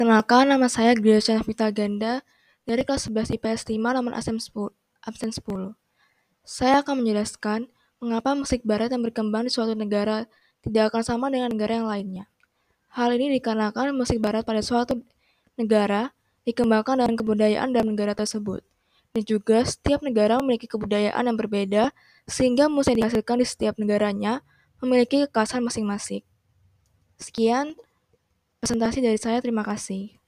Perkenalkan, nama saya Gresya Vita Ganda dari kelas 11 IPS 5 nomor absen 10. Absen 10. Saya akan menjelaskan mengapa musik barat yang berkembang di suatu negara tidak akan sama dengan negara yang lainnya. Hal ini dikarenakan musik barat pada suatu negara dikembangkan dengan kebudayaan dalam negara tersebut. Dan juga setiap negara memiliki kebudayaan yang berbeda sehingga musik yang dihasilkan di setiap negaranya memiliki kekhasan masing-masing. Sekian presentasi dari saya, terima kasih.